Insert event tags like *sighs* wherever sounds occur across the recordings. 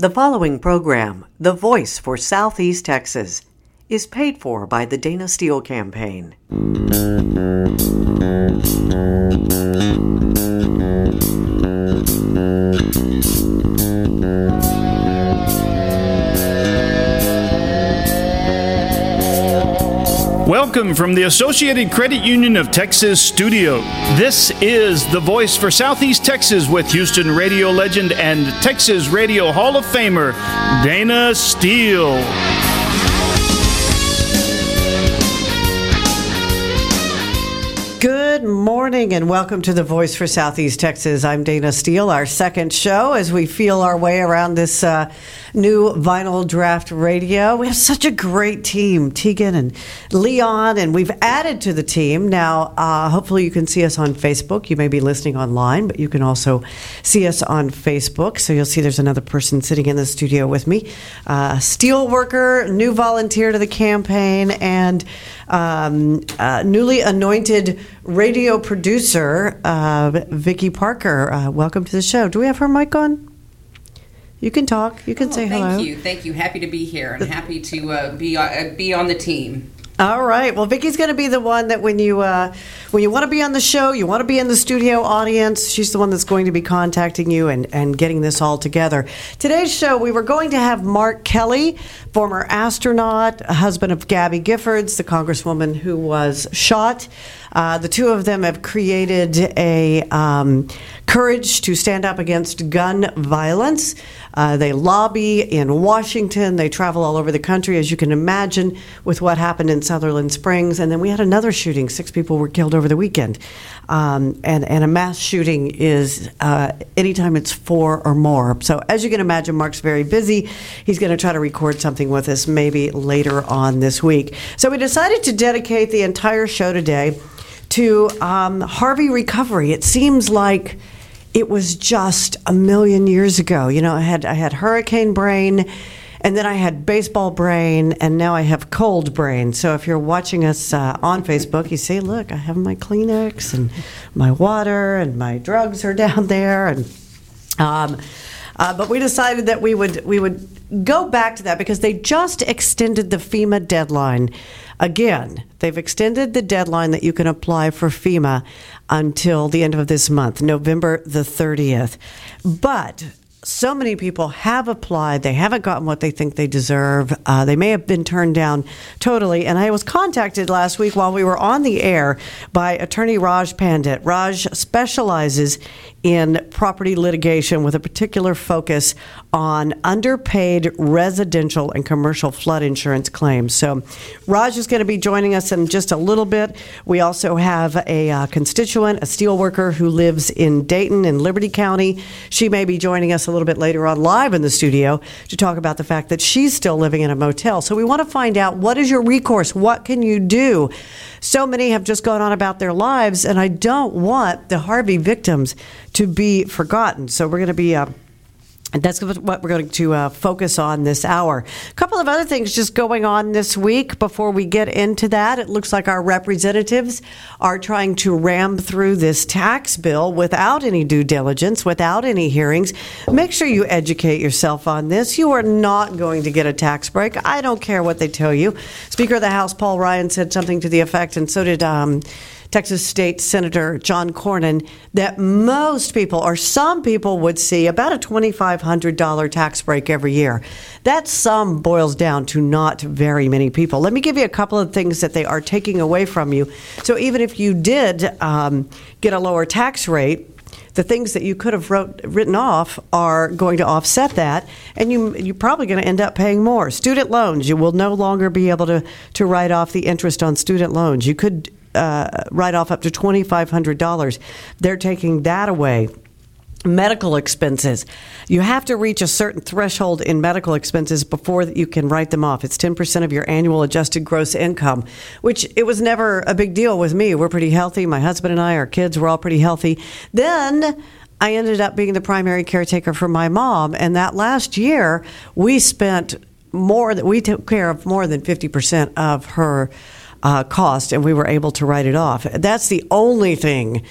The following program, The Voice for Southeast Texas, is paid for by the Dayna Steele Campaign. Welcome from the Associated Credit Union of Texas studio. This is The Voice for Southeast Texas with Houston radio legend and Texas Radio Hall of Famer, Dayna Steele. Good morning and welcome to the Voice for Southeast Texas. I'm Dayna Steele, our second show as we feel our way around this uh, new vinyl draught radio. We have such a great team, Tegan and Leon, and we've added to the team. Now, uh, hopefully, you can see us on Facebook. You may be listening online, but you can also see us on Facebook. So you'll see there's another person sitting in the studio with me, uh, steel worker, new volunteer to the campaign, and um, uh, newly anointed radio producer, uh, Vicki Parker. Uh, welcome to the show. Do we have her mic on? You can talk. You can Oh, say thank hello. Thank you, thank you. Happy to be here and happy to uh, be uh, be on the team. All right. Well, Vicky's going to be the one that when you uh, when you want to be on the show, you want to be in the studio audience. She's the one that's going to be contacting you and, and getting this all together. Today's show, we were going to have Mark Kelly, former astronaut, husband of Gabby Giffords, the congresswoman who was shot. Uh, the two of them have created a um, courage to stand up against gun violence. Uh, they lobby in Washington. They travel all over the country, as you can imagine, with what happened in Sutherland Springs. And then we had another shooting. Six people were killed over the weekend. Um, and, and a mass shooting is uh, anytime it's four or more. So, as you can imagine, Mark's very busy. He's going to try to record something with us maybe later on this week. So, we decided to dedicate the entire show today to um, Harvey recovery. It seems like it was just a million years ago. You know, I had I had hurricane brain, and then I had baseball brain, and now I have cold brain. So if you're watching us uh, on Facebook, you say, "Look, I have my Kleenex and my water, and my drugs are *laughs* down there," and um, uh, but we decided that we would we would go back to that because they just extended the FEMA deadline again. They've extended the deadline that you can apply for FEMA until the end of this month, November the 30th. But so many people have applied. They haven't gotten what they think they deserve. Uh, they may have been turned down totally. And I was contacted last week while we were on the air by attorney Raj Pandit. Raj specializes in property litigation with a particular focus on underpaid residential and commercial flood insurance claims. So, Raj is going to be joining us in just a little bit. We also have a uh, constituent, a steelworker who lives in Dayton in Liberty County. She may be joining us a little bit later on live in the studio to talk about the fact that she's still living in a motel. So, we want to find out what is your recourse? What can you do? So many have just gone on about their lives, and I don't want the Harvey victims to be forgotten. So we're going to be. Uh, and that's what we're going to uh, focus on this hour. A couple of other things just going on this week before we get into that. It looks like our representatives are trying to ram through this tax bill without any due diligence, without any hearings. Make sure you educate yourself on this. You are not going to get a tax break. I don't care what they tell you. Speaker of the House Paul Ryan said something to the effect, and so did. Um, Texas State Senator John Cornyn that most people, or some people, would see about a $2,500 tax break every year. That sum boils down to not very many people. Let me give you a couple of things that they are taking away from you. So even if you did um, get a lower tax rate, the things that you could have wrote, written off are going to offset that, and you, you're probably going to end up paying more. Student loans, you will no longer be able to, to write off the interest on student loans. You could uh, write off up to $2,500. They're taking that away. Medical expenses. You have to reach a certain threshold in medical expenses before you can write them off. It's 10% of your annual adjusted gross income, which it was never a big deal with me. We're pretty healthy. My husband and I, our kids, were all pretty healthy. Then I ended up being the primary caretaker for my mom. And that last year, we spent more, we took care of more than 50% of her uh, cost, and we were able to write it off. That's the only thing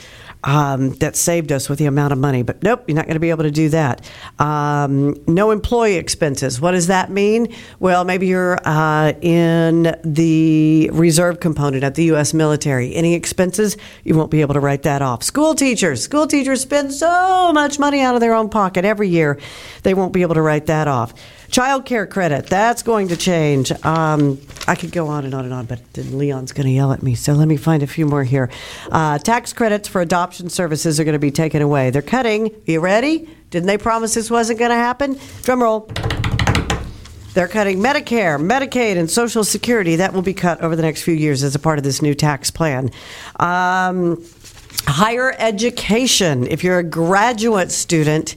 um, that saved us with the amount of money. But nope, you're not going to be able to do that. Um, no employee expenses. What does that mean? Well, maybe you're uh, in the reserve component at the U.S. military. Any expenses, you won't be able to write that off. School teachers. School teachers spend so much money out of their own pocket every year, they won't be able to write that off. Child care credit, that's going to change. Um, I could go on and on and on, but then Leon's going to yell at me. So let me find a few more here. Uh, tax credits for adoption services are going to be taken away. They're cutting. You ready? Didn't they promise this wasn't going to happen? Drum roll. They're cutting Medicare, Medicaid, and Social Security. That will be cut over the next few years as a part of this new tax plan. Um, higher education. If you're a graduate student,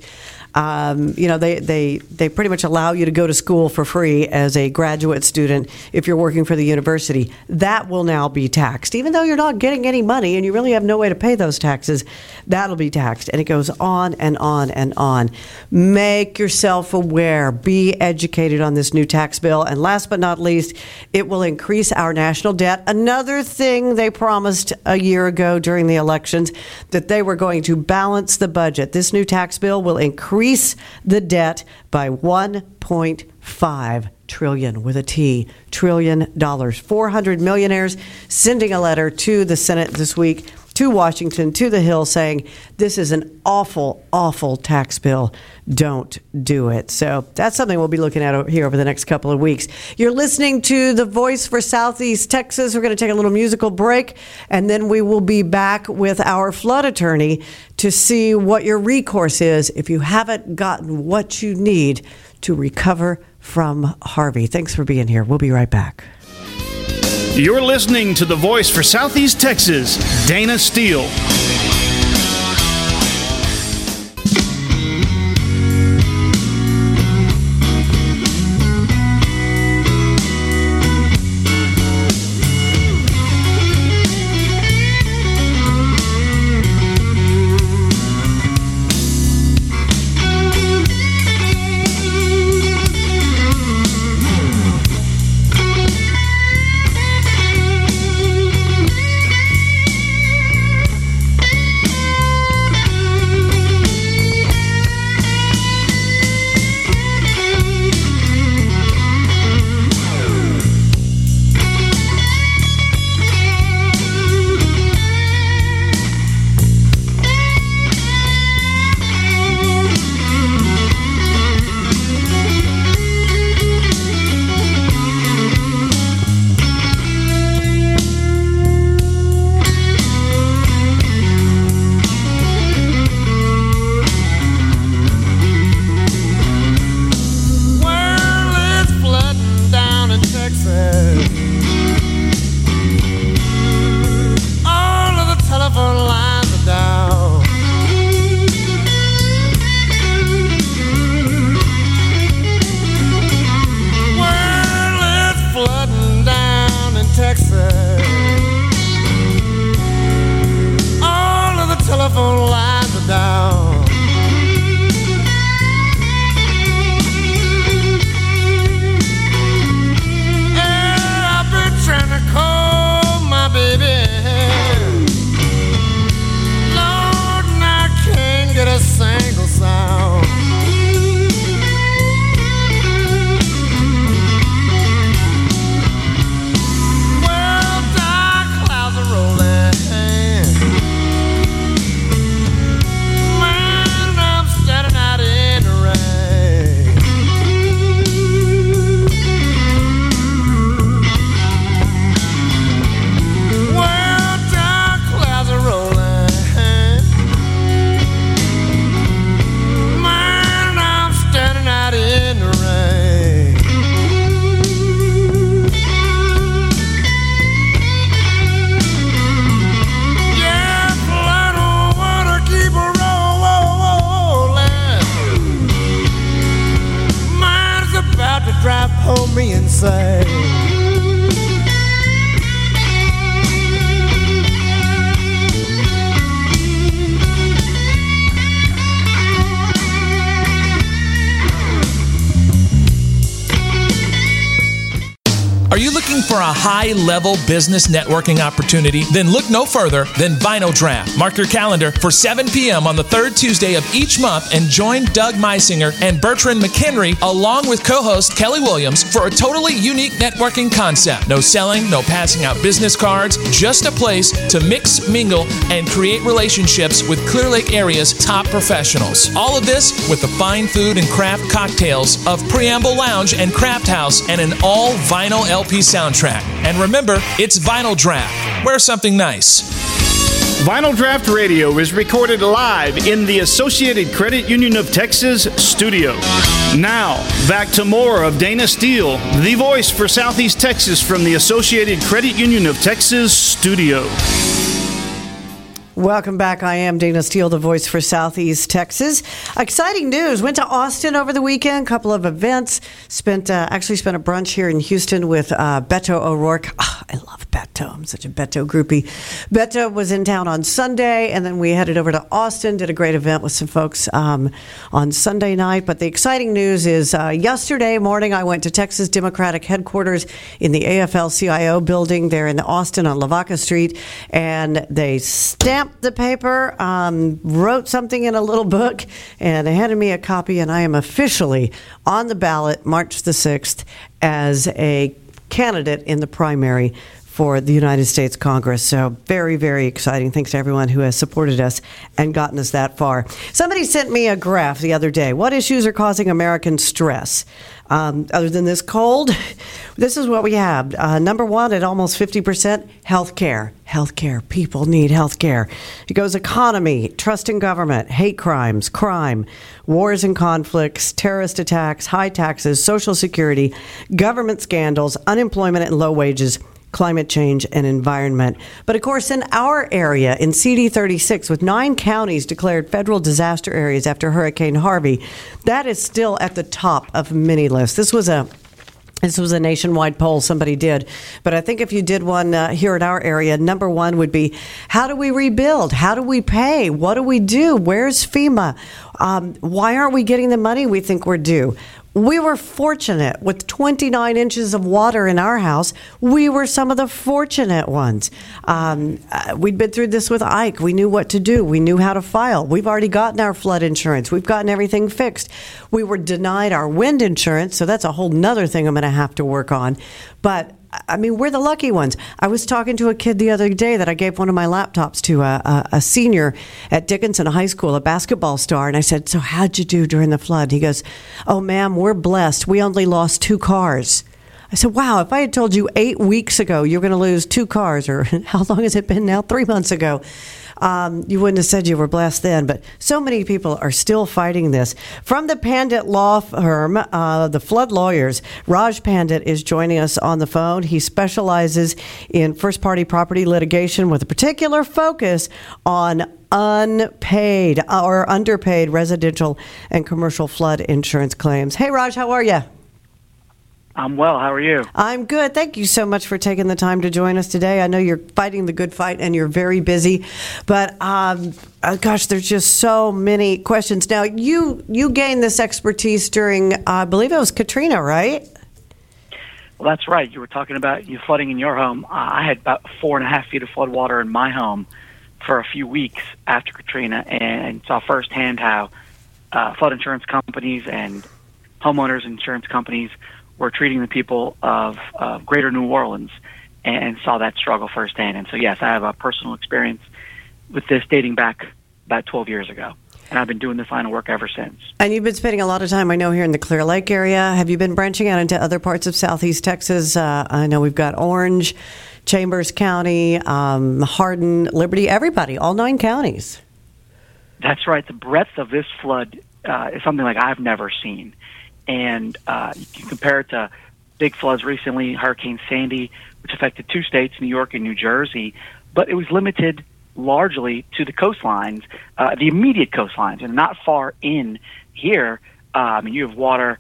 um, you know, they, they, they pretty much allow you to go to school for free as a graduate student if you're working for the university. That will now be taxed. Even though you're not getting any money and you really have no way to pay those taxes, that'll be taxed. And it goes on and on and on. Make yourself aware, be educated on this new tax bill. And last but not least, it will increase our national debt. Another thing they promised a year ago during the elections that they were going to balance the budget. This new tax bill will increase increase the debt by 1.5 trillion with a T trillion dollars. 400 millionaires sending a letter to the Senate this week to Washington, to the Hill, saying this is an awful, awful tax bill. Don't do it. So that's something we'll be looking at here over the next couple of weeks. You're listening to The Voice for Southeast Texas. We're going to take a little musical break, and then we will be back with our flood attorney to see what your recourse is if you haven't gotten what you need to recover from Harvey. Thanks for being here. We'll be right back. You're listening to the voice for Southeast Texas, Dayna Steele. A high level business networking opportunity? Then look no further than Vinyl Draught. Mark your calendar for 7 p.m. on the third Tuesday of each month and join Doug Meisinger and Bertrand McHenry along with co host Kelly Williams for a totally unique networking concept. No selling, no passing out business cards, just a place to mix, mingle, and create relationships with Clear Lake area's top professionals. All of this with the fine food and craft cocktails of Preamble Lounge and Craft House and an all vinyl LP soundtrack. And remember, it's Vinyl Draught. Wear something nice. Vinyl Draught Radio is recorded live in the Associated Credit Union of Texas studio. Now, back to more of Dayna Steele, the voice for Southeast Texas from the Associated Credit Union of Texas studio. Welcome back. I am Dayna Steele, the voice for Southeast Texas. Exciting news. Went to Austin over the weekend, couple of events. Spent uh, actually spent a brunch here in Houston with uh, Beto O'Rourke. I love Beto. I'm such a Beto groupie. Beto was in town on Sunday, and then we headed over to Austin, did a great event with some folks um, on Sunday night. But the exciting news is uh, yesterday morning, I went to Texas Democratic headquarters in the AFL CIO building there in Austin on Lavaca Street, and they stamped the paper, um, wrote something in a little book, and they handed me a copy, and I am officially on the ballot March the 6th as a candidate in the primary for the United States Congress. So, very, very exciting. Thanks to everyone who has supported us and gotten us that far. Somebody sent me a graph the other day. What issues are causing American stress? Um, other than this cold, this is what we have. Uh, number one at almost 50% health care. Health care. People need health care. It goes economy, trust in government, hate crimes, crime, wars and conflicts, terrorist attacks, high taxes, social security, government scandals, unemployment and low wages climate change and environment. But of course, in our area, in CD 36, with nine counties declared federal disaster areas after Hurricane Harvey, that is still at the top of many lists. This was a this was a nationwide poll somebody did. But I think if you did one uh, here in our area, number one would be how do we rebuild? How do we pay? What do we do? Where's FEMA? Um, why aren't we getting the money we think we're due? We were fortunate with 29 inches of water in our house. We were some of the fortunate ones. Um, uh, we'd been through this with Ike. We knew what to do. We knew how to file. We've already gotten our flood insurance. We've gotten everything fixed. We were denied our wind insurance, so that's a whole nother thing I'm going to have to work on. But I mean, we're the lucky ones. I was talking to a kid the other day that I gave one of my laptops to a, a, a, senior at Dickinson High School, a basketball star, and I said, "So how'd you do during the flood?" He goes, "Oh, ma'am, we're blessed. We only lost two cars." I said, "Wow! If I had told you eight weeks ago you're going to lose two cars, or *laughs* how long has it been now? Three months ago." Um, you wouldn't have said you were blessed then, but so many people are still fighting this. From the Pandit law firm, uh, the flood lawyers, Raj Pandit is joining us on the phone. He specializes in first party property litigation with a particular focus on unpaid or underpaid residential and commercial flood insurance claims. Hey, Raj, how are you? I'm well. How are you? I'm good. Thank you so much for taking the time to join us today. I know you're fighting the good fight and you're very busy, but um, uh, gosh, there's just so many questions. Now, you you gained this expertise during, uh, I believe it was Katrina, right? Well, that's right. You were talking about you flooding in your home. Uh, I had about four and a half feet of flood water in my home for a few weeks after Katrina, and saw firsthand how uh, flood insurance companies and homeowners insurance companies were treating the people of uh, Greater New Orleans and saw that struggle firsthand. And so, yes, I have a personal experience with this dating back about 12 years ago. And I've been doing this line of work ever since. And you've been spending a lot of time, I know, here in the Clear Lake area. Have you been branching out into other parts of southeast Texas? Uh, I know we've got Orange, Chambers County, um, Hardin, Liberty, everybody, all nine counties. That's right. The breadth of this flood uh, is something like I've never seen and uh, you can compare it to big floods recently, Hurricane Sandy, which affected two states, New York and New Jersey, but it was limited largely to the coastlines, uh, the immediate coastlines, and not far in here. Uh, I mean, you have water,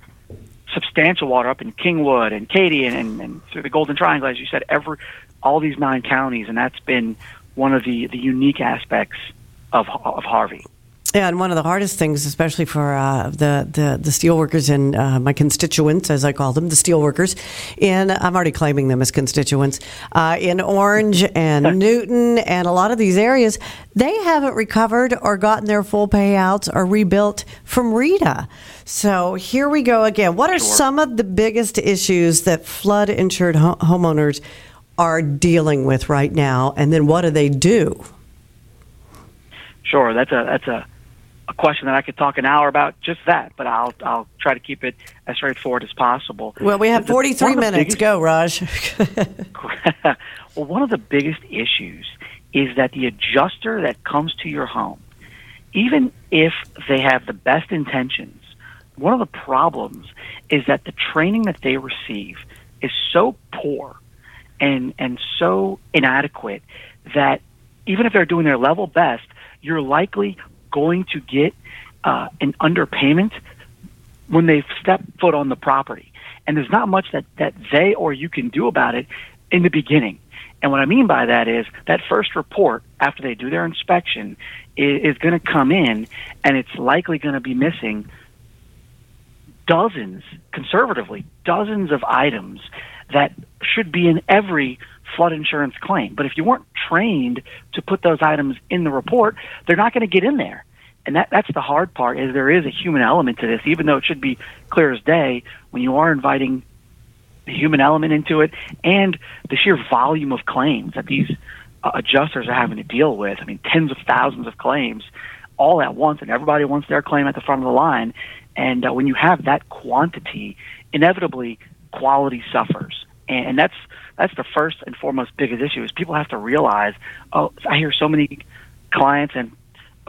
substantial water up in Kingwood and Katy and, and, and through the Golden Triangle, as you said, every all these nine counties, and that's been one of the the unique aspects of of Harvey. Yeah, and one of the hardest things, especially for uh, the, the the steel workers and uh, my constituents, as I call them, the steel workers, in I'm already claiming them as constituents uh, in Orange and Newton and a lot of these areas, they haven't recovered or gotten their full payouts or rebuilt from Rita. So here we go again. What are some of the biggest issues that flood insured ho- homeowners are dealing with right now, and then what do they do? Sure, that's a that's a, a question that I could talk an hour about just that, but I'll I'll try to keep it as straightforward as possible. Well, we have The- the- 43 one of the minutes. biggest- Go, Raj. *laughs* *laughs* well, one of the biggest issues is that the adjuster that comes to your home, even if they have the best intentions, one of the problems is that the training that they receive is so poor and and so inadequate that even if they're doing their level best, you're likely going to get uh, an underpayment when they step foot on the property. And there's not much that, that they or you can do about it in the beginning. And what I mean by that is that first report after they do their inspection is, is going to come in and it's likely going to be missing dozens, conservatively, dozens of items that should be in every flood insurance claim. But if you weren't trained to put those items in the report, they're not going to get in there. And that, that's the hard part is there is a human element to this, even though it should be clear as day when you are inviting the human element into it and the sheer volume of claims that these uh, adjusters are having to deal with. I mean, tens of thousands of claims all at once, and everybody wants their claim at the front of the line. And uh, when you have that quantity, inevitably quality suffers, and that's that's the first and foremost biggest issue. Is people have to realize. Oh, I hear so many clients and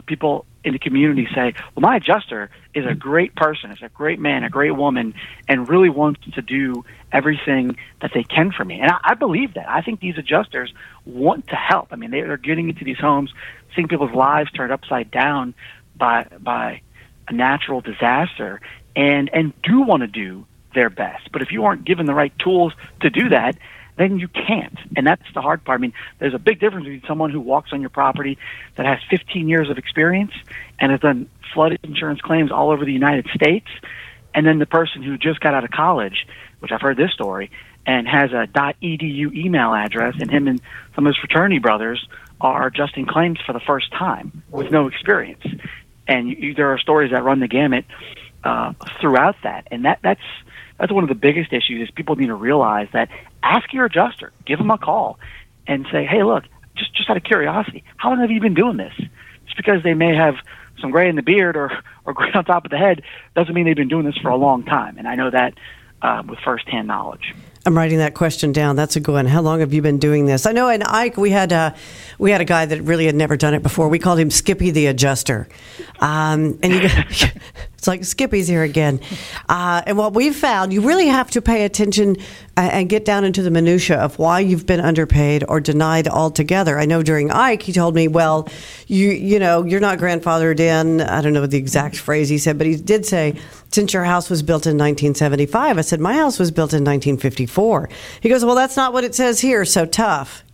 people in the community say, "Well, my adjuster is a great person, is a great man, a great woman, and really wants to do everything that they can for me." And I, I believe that. I think these adjusters want to help. I mean, they are getting into these homes, seeing people's lives turned upside down by by a natural disaster, and and do want to do their best. But if you aren't given the right tools to do that, then you can't. And that's the hard part. I mean, there's a big difference between someone who walks on your property that has 15 years of experience and has done flood insurance claims all over the United States, and then the person who just got out of college, which I've heard this story, and has a .edu email address, and him and some of his fraternity brothers are adjusting claims for the first time with no experience. And you, there are stories that run the gamut uh, throughout that, and that that's that's one of the biggest issues. Is people need to realize that ask your adjuster, give them a call, and say, hey, look, just just out of curiosity, how long have you been doing this? Just because they may have some gray in the beard or *laughs* or gray on top of the head doesn't mean they've been doing this for a long time. And I know that uh, with firsthand knowledge. I'm writing that question down. That's a good one. How long have you been doing this? I know in Ike we had a we had a guy that really had never done it before. We called him Skippy the Adjuster, um, and you, *laughs* *laughs* it's like Skippy's here again. *laughs* Uh, and what we've found, you really have to pay attention uh, and get down into the minutia of why you've been underpaid or denied altogether. I know during Ike he told me, well, you you know you're not grandfathered in. I don't know the exact phrase he said, but he did say since your house was built in 1975. I said my house was built in 1954. He goes, well, that's not what it says here. So tough.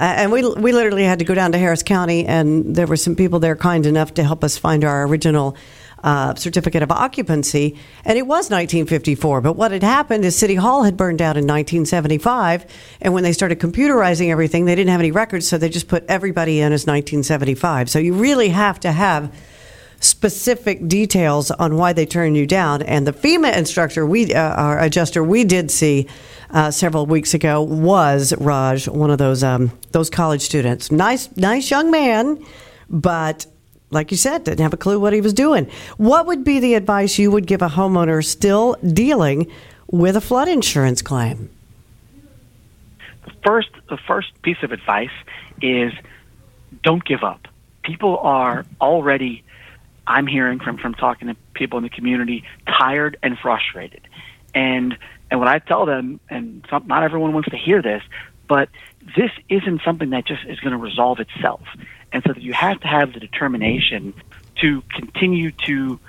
Uh, and we we literally had to go down to Harris County, and there were some people there kind enough to help us find our original uh, certificate of occupancy, and it was 1954. But what had happened is City Hall had burned down in 1975, and when they started computerizing everything, they didn't have any records, so they just put everybody in as 1975. So you really have to have specific details on why they turned you down. And the FEMA instructor, we uh, our adjuster, we did see uh, several weeks ago was Raj, one of those um, those college students. Nice, nice young man, but like you said, didn't have a clue what he was doing. What would be the advice you would give a homeowner still dealing with a flood insurance claim? First, the first piece of advice is don't give up. People are already I'm hearing from from talking to people in the community tired and frustrated. And and what I tell them, and some, not everyone wants to hear this, but this isn't something that just is going to resolve itself. And so you have to have the determination to continue to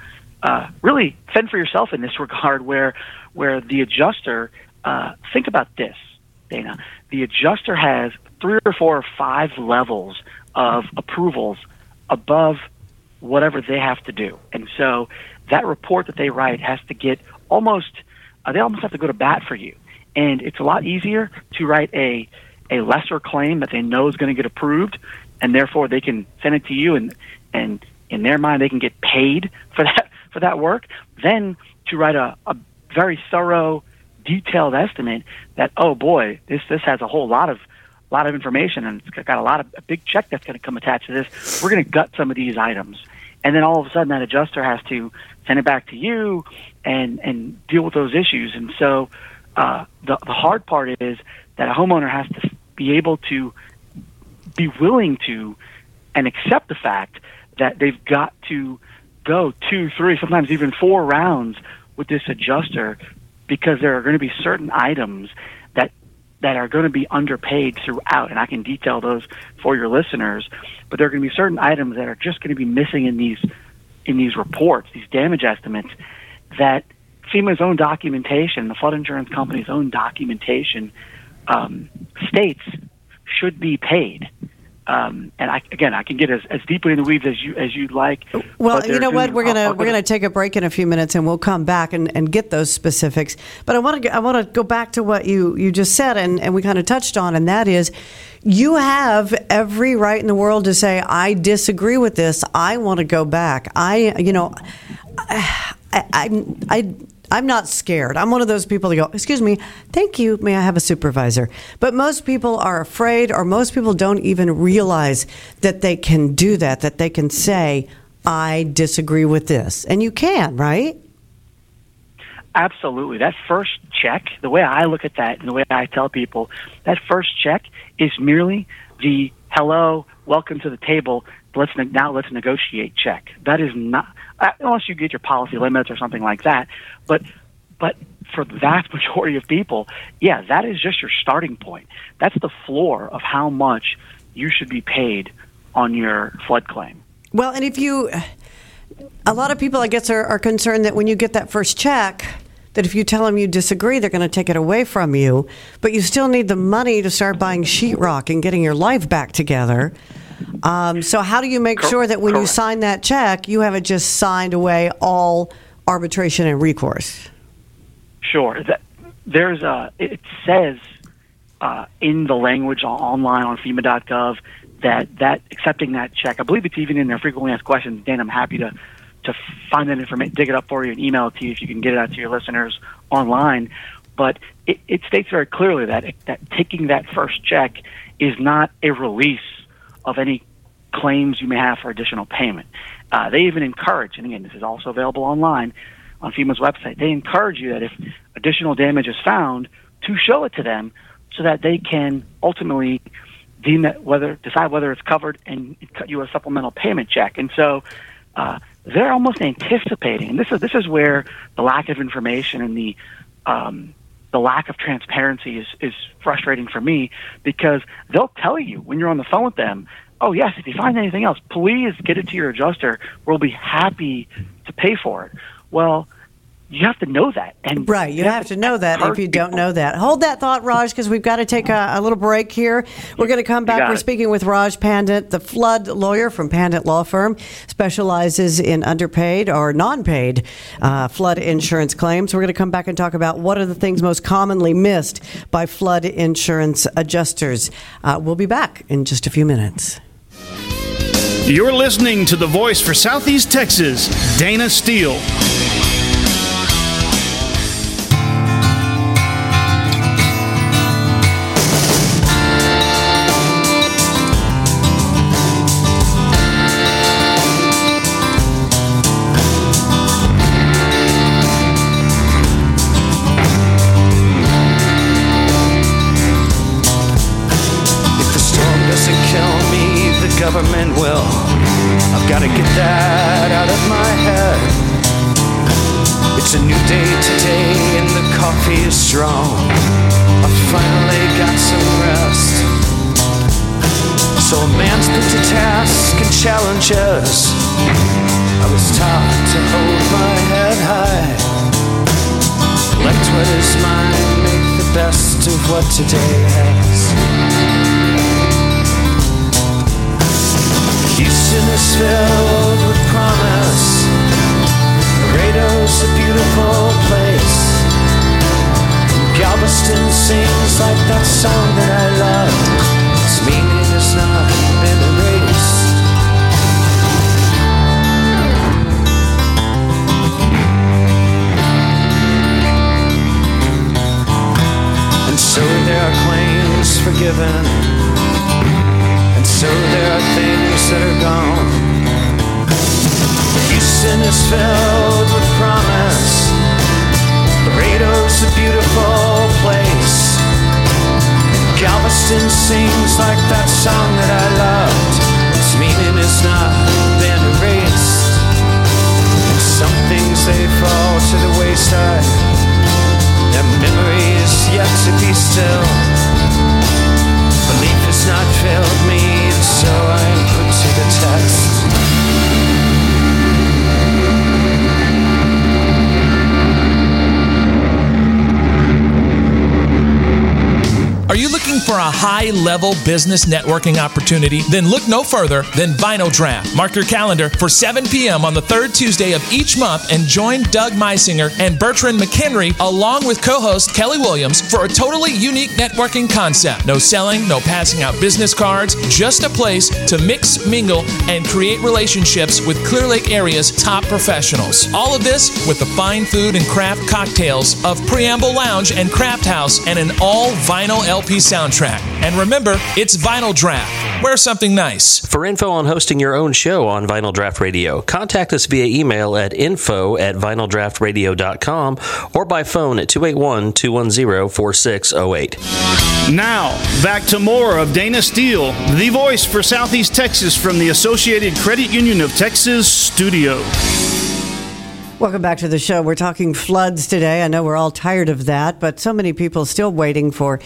uh, really fend for yourself in this regard, where where the adjuster uh, think about this, Dayna. The adjuster has three or four or five levels of approvals above whatever they have to do. And so that report that they write has to get almost, uh, they almost have to go to bat for you. And it's a lot easier to write a, a lesser claim that they know is going to get approved, and therefore they can send it to you, and, and in their mind they can get paid *laughs* for that, for that work, Then to write a, a very thorough, detailed estimate that, oh boy, this, this has a whole lot of lot of information and it's got a lot of a big check that's going to come attached to this. We're going to gut some of these items, and then all of a sudden that adjuster has to send it back to you and and deal with those issues. And so uh, the the hard part is that a homeowner has to be able to be willing to and accept the fact that they've got to go two, three, sometimes even four rounds with this adjuster because there are going to be certain items that that are going to be underpaid throughout, and I can detail those for your listeners. But there are going to be certain items that are just going to be missing in these in these reports, these damage estimates, that FEMA's own documentation, the flood insurance company's own documentation, um, states should be paid. Um, and I, again, I can get as, as deeply in the weeds as you as you'd like. Well, you know what? We're gonna we're gonna take a break in a few minutes, and we'll come back and, and get those specifics. But I want to I want to go back to what you you just said, and, and we kind of touched on, and that is, you have every right in the world to say I disagree with this. I want to go back. I you know, *sighs* I I. I I'm not scared. I'm one of those people that go, Excuse me, thank you. May I have a supervisor? But most people are afraid, or most people don't even realize that they can do that, that they can say, I disagree with this. And you can, right? Absolutely. That first check, the way I look at that and the way I tell people, that first check is merely the hello, welcome to the table. Let's now let's negotiate check. That is not unless you get your policy limits or something like that. But but for the vast *laughs* majority of people, yeah, that is just your starting point. That's the floor of how much you should be paid on your flood claim. Well, and if you, a lot of people, I guess, are, are concerned that when you get that first check, that if you tell them you disagree, they're going to take it away from you. But you still need the money to start buying sheetrock and getting your life back together. Um, so, how do you make sure that when Correct. you sign that check, you haven't just signed away all arbitration and recourse? Sure. That, there's a. It says uh, in the language online on FEMA.gov that that accepting that check. I believe it's even in their frequently asked questions. Dan, I'm happy to to find that information, dig it up for you, and email it to you if you can get it out to your listeners online. But it, it states very clearly that that taking that first check is not a release of any claims you may have for additional payment. Uh, they even encourage, and again, this is also available online on FEMA's website. They encourage you that if additional damage is found, to show it to them so that they can ultimately deem whether decide whether it's covered and cut you a supplemental payment check. And so uh, they're almost anticipating. And this is this is where the lack of information and the um, the lack of transparency is, is frustrating for me because they'll tell you when you're on the phone with them, oh, yes, if you find anything else, please get it to your adjuster. We'll be happy to pay for it. Well, you have to know that. And right, you, have, have, to know that if you people. don't know that. Hold that thought, Raj, because we've got to take a, a, little break here. We're going to come back. We're speaking with Raj Pandit, the flood lawyer from Pandit Law Firm, specializes in underpaid or non-paid uh, flood insurance claims. We're going to come back and talk about what are the things most commonly missed by flood insurance adjusters. Uh, we'll be back in just a few minutes. You're listening to the voice for Southeast Texas, Dayna Steele. What today has. Houston is filled with promise. Laredo's a beautiful place. Galveston sings like that song that I love. Forgiven. And so there are things that are gone. Houston is filled with promise. Laredo's a beautiful place. Galveston sings like that song that I loved. Its meaning has not been erased. And some things they fall to the wayside. For a high level business networking opportunity? Then look no further than Vinyl Draught. Mark your calendar for 7 p.m. on the third Tuesday of each month and join Doug Meisinger and Bertrand McHenry along with co host Kelly Williams for a totally unique networking concept. No selling, no passing out business cards, just a place to mix, mingle, and create relationships with Clear Lake area's top professionals. All of this with the fine food and craft cocktails of Preamble Lounge and Craft House and an all vinyl LP soundtrack. And remember, it's Vinyl Draught. Wear something nice. For info on hosting your own show on Vinyl Draught Radio, contact us via email at info at vinyldraftradio.com or by phone at 281 210 4608. Now, back to more of Dayna Steele, the voice for Southeast Texas from the Associated Credit Union of Texas studio. Welcome back to the show. We're talking floods today. I know we're all tired of that, but so many people still waiting for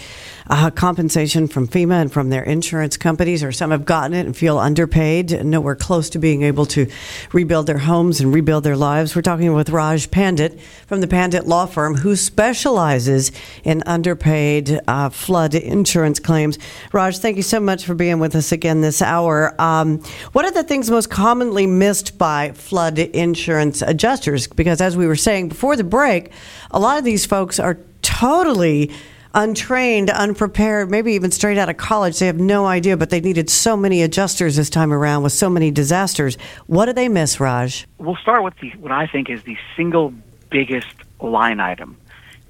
uh, compensation from FEMA and from their insurance companies, or some have gotten it and feel underpaid, nowhere close to being able to rebuild their homes and rebuild their lives. We're talking with Raj Pandit from the Pandit Law Firm, who specializes in underpaid uh, flood insurance claims. Raj, thank you so much for being with us again this hour. Um, what are the things most commonly missed by flood insurance adjusters? Because as we were saying before the break, a lot of these folks are totally untrained, unprepared, maybe even straight out of college. They have no idea, but they needed so many adjusters this time around with so many disasters. What do they miss, Raj? We'll start with the what I think is the single biggest line item,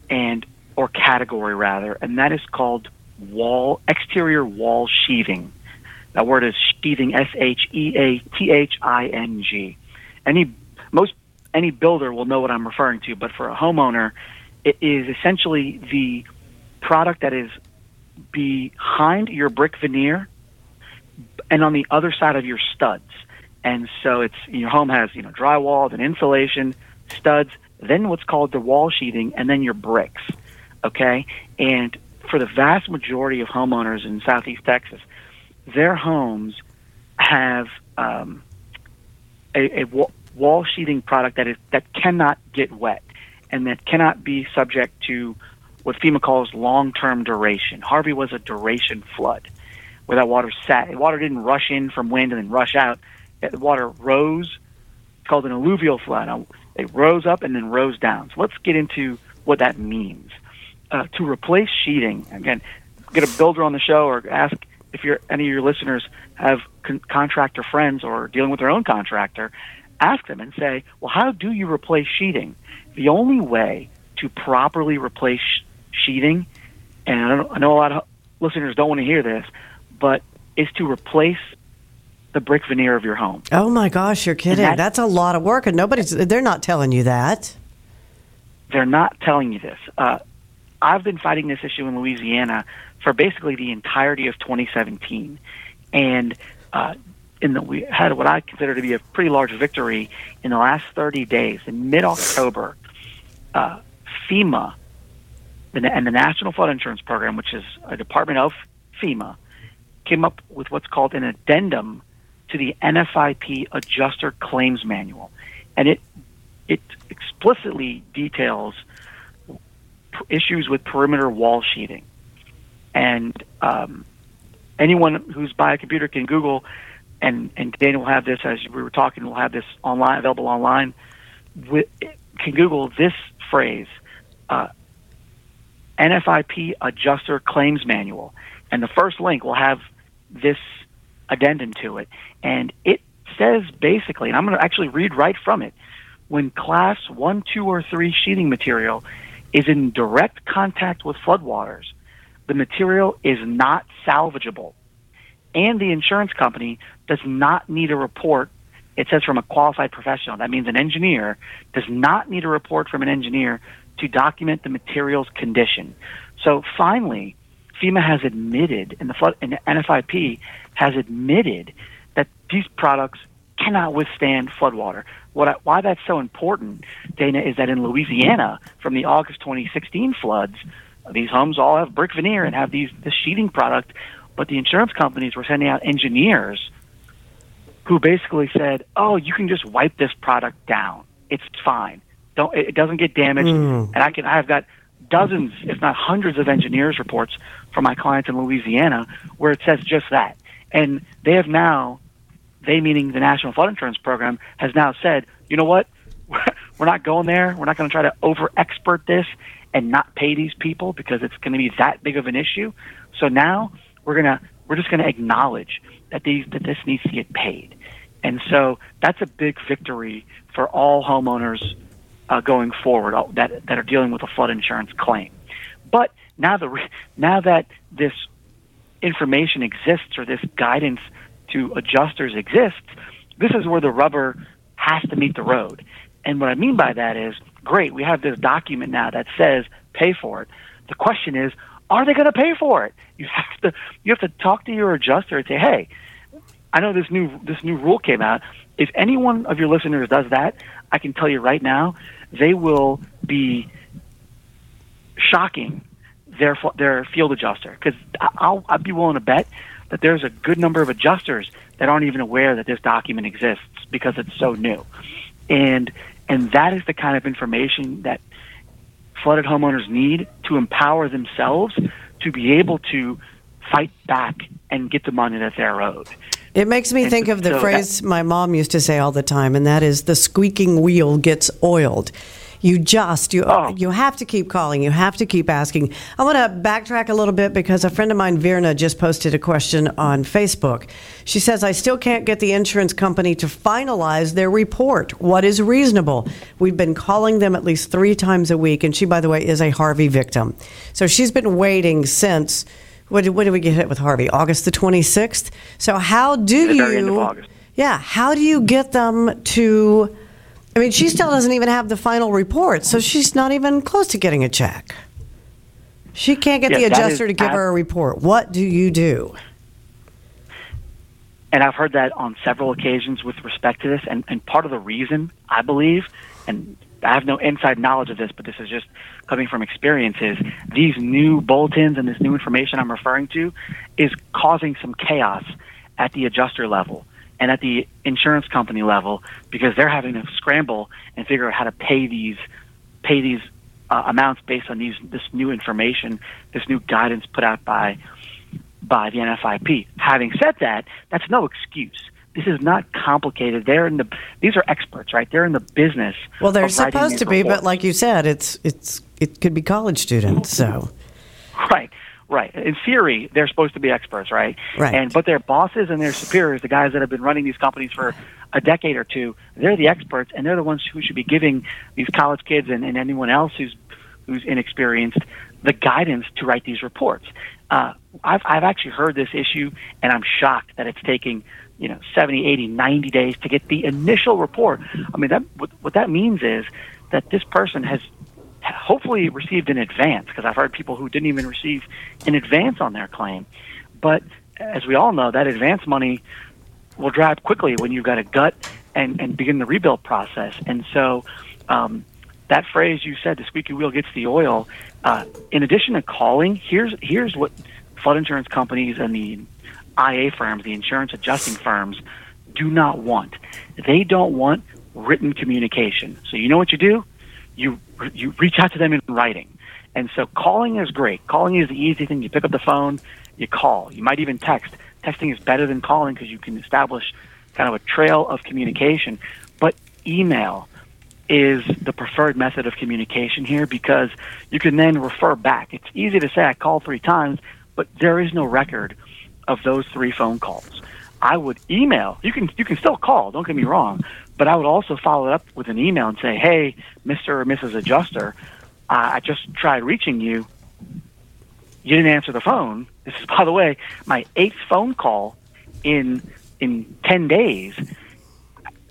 and or category rather, and that is called wall exterior wall sheathing. That word is sheathing, S H E A T H I N G. Any most any builder will know what I'm referring to, but for a homeowner, it is essentially the product that is behind your brick veneer and on the other side of your studs. And so it's your home has, you know, drywall, then insulation, studs, then what's called the wall sheathing, and then your bricks. Okay? And for the vast majority of homeowners in Southeast Texas, their homes have um, a, a wall sheathing product that is that cannot get wet and that cannot be subject to what FEMA calls long-term duration. Harvey was a duration flood, where that water sat. Water didn't rush in from wind and then rush out. The water rose. It's called an alluvial flood. It rose up and then rose down. So let's get into what that means. Uh, to replace sheeting, again, get a builder on the show or ask if you're, any of your listeners have con- contractor friends or dealing with their own contractor. Ask them and say, well, how do you replace sheeting? The only way to properly replace sheeting, and I, don't, I know a lot of listeners don't want to hear this, but is to replace the brick veneer of your home. Oh my gosh, you're kidding. that- That's a lot of work, and nobody's, they're not telling you that. They're not telling you this. Uh, I've been fighting this issue in Louisiana for basically the entirety of 2017, and uh, in the, we had what I consider to be a pretty large victory in the last 30 days. In mid-October, uh, FEMA and the National Flood Insurance Program, which is a department of FEMA, came up with what's called an addendum to the NFIP Adjuster Claims Manual, and it it explicitly details issues with perimeter wall sheeting. And um, anyone who's by a computer can Google and and Dayna will have this as we were talking. We'll have this online, available online. With, can Google this phrase, uh, NFIP Adjuster Claims Manual, and the first link will have this addendum to it, and it says basically, and I'm going to actually read right from it. When class one, two, or three sheeting material is in direct contact with floodwaters, the material is not salvageable, and the insurance company does not need a report. It says from a qualified professional. That means an engineer does not need a report from an engineer to document the material's condition. So finally, FEMA has admitted, and the flood, and NFIP has admitted that these products cannot withstand floodwater. What I, why that's so important, Dayna, is that in Louisiana, from the August 2016 floods, these homes all have brick veneer and have these this sheeting product, but the insurance companies were sending out engineers who basically said, "Oh, you can just wipe this product down. It's fine. Don't it doesn't get damaged." Hmm. And I can I've got dozens, if not hundreds, of engineers reports from my clients in Louisiana where it says just that. And they have now, they meaning the National Flood Insurance Program, has now said, you know what? *laughs* We're not going there. We're not going to try to over expert this and not pay these people because it's going to be that big of an issue. So now we're going to we're just going to acknowledge that these that this needs to get paid. And so that's a big victory for all homeowners uh, going forward uh, that that are dealing with a flood insurance claim. But now the now that this information exists or this guidance to adjusters exists, this is where the rubber has to meet the road. And what I mean by that is, great, we have this document now that says pay for it. The question is, are they going to pay for it? You have to you have to talk to your adjuster and say, hey, I know this new this new rule came out. If any one of your listeners does that, I can tell you right now, they will be shocking their their field adjuster because I'll I'd be willing to bet that there's a good number of adjusters that aren't even aware that this document exists because it's so new, and and that is the kind of information that flooded homeowners need to empower themselves to be able to fight back and get the money that they're owed. It makes me think of the so phrase that- my mom used to say all the time, and that is the squeaking wheel gets oiled. You just you Oh. you have to keep calling. You have to keep asking. I want to backtrack a little bit because a friend of mine, Virna, just posted a question on Facebook. She says, "I still can't get the insurance company to finalize their report. What is reasonable? We've been calling them at least three times a week, and she, by the way, is a Harvey victim. So she's been waiting since." When did, when did we get hit with Harvey? August the 26th? So, how do you. very end of August. Yeah, how do you get them to. I mean, she still doesn't even have the final report, so she's not even close to getting a check. She can't get Yes, the adjuster to give ab- her a report. What do you do? and I've heard that on several occasions with respect to this. And, and part of the reason I believe, and I have no inside knowledge of this, but this is just coming from experiences. these new bulletins and this new information I'm referring to is causing some chaos at the adjuster level and at the insurance company level because they're having to scramble and figure out how to pay these pay these uh, amounts based on these this new information, this new guidance put out by by the NFIP. Having said that, that's no excuse. This is not complicated. They're in the these are experts, right? They're in the business. Well, they're supposed to be, but like you said, it's it's it could be college students. So *laughs* Right, right. In theory, they're supposed to be experts, right? Right. And but their bosses and their superiors, the guys that have been running these companies for a decade or two, they're the experts, and they're the ones who should be giving these college kids and, and anyone else who's who's inexperienced the guidance to write these reports. Uh, I've I've actually heard this issue, and I'm shocked that it's taking you know 70, 80, 90 days to get the initial report. I mean, that what, what that means is that this person has hopefully received in advance because I've heard people who didn't even receive in advance on their claim. But as we all know, that advance money will dry up quickly when you've got a gut and, and begin the rebuild process. And so um, that phrase you said, the squeaky wheel gets the oil, uh, in addition to calling, here's, here's what flood insurance companies and the IA firms, the insurance adjusting firms, do not want. They don't want written communication. So you know what you do? You you reach out to them in writing. And so calling is great. Calling is the easy thing. You pick up the phone, you call. You might even text. texting is better than calling because you can establish kind of a trail of communication. But email is the preferred method of communication here because you can then refer back. It's easy to say I called three times, but there is no record of those three phone calls. I would email. You can you can still call. Don't get me wrong, but I would also follow it up with an email and say, "Hey, Mister or Mrs. Adjuster, uh, I just tried reaching you. You didn't answer the phone. This is, *laughs* by the way, my eighth phone call in in ten days.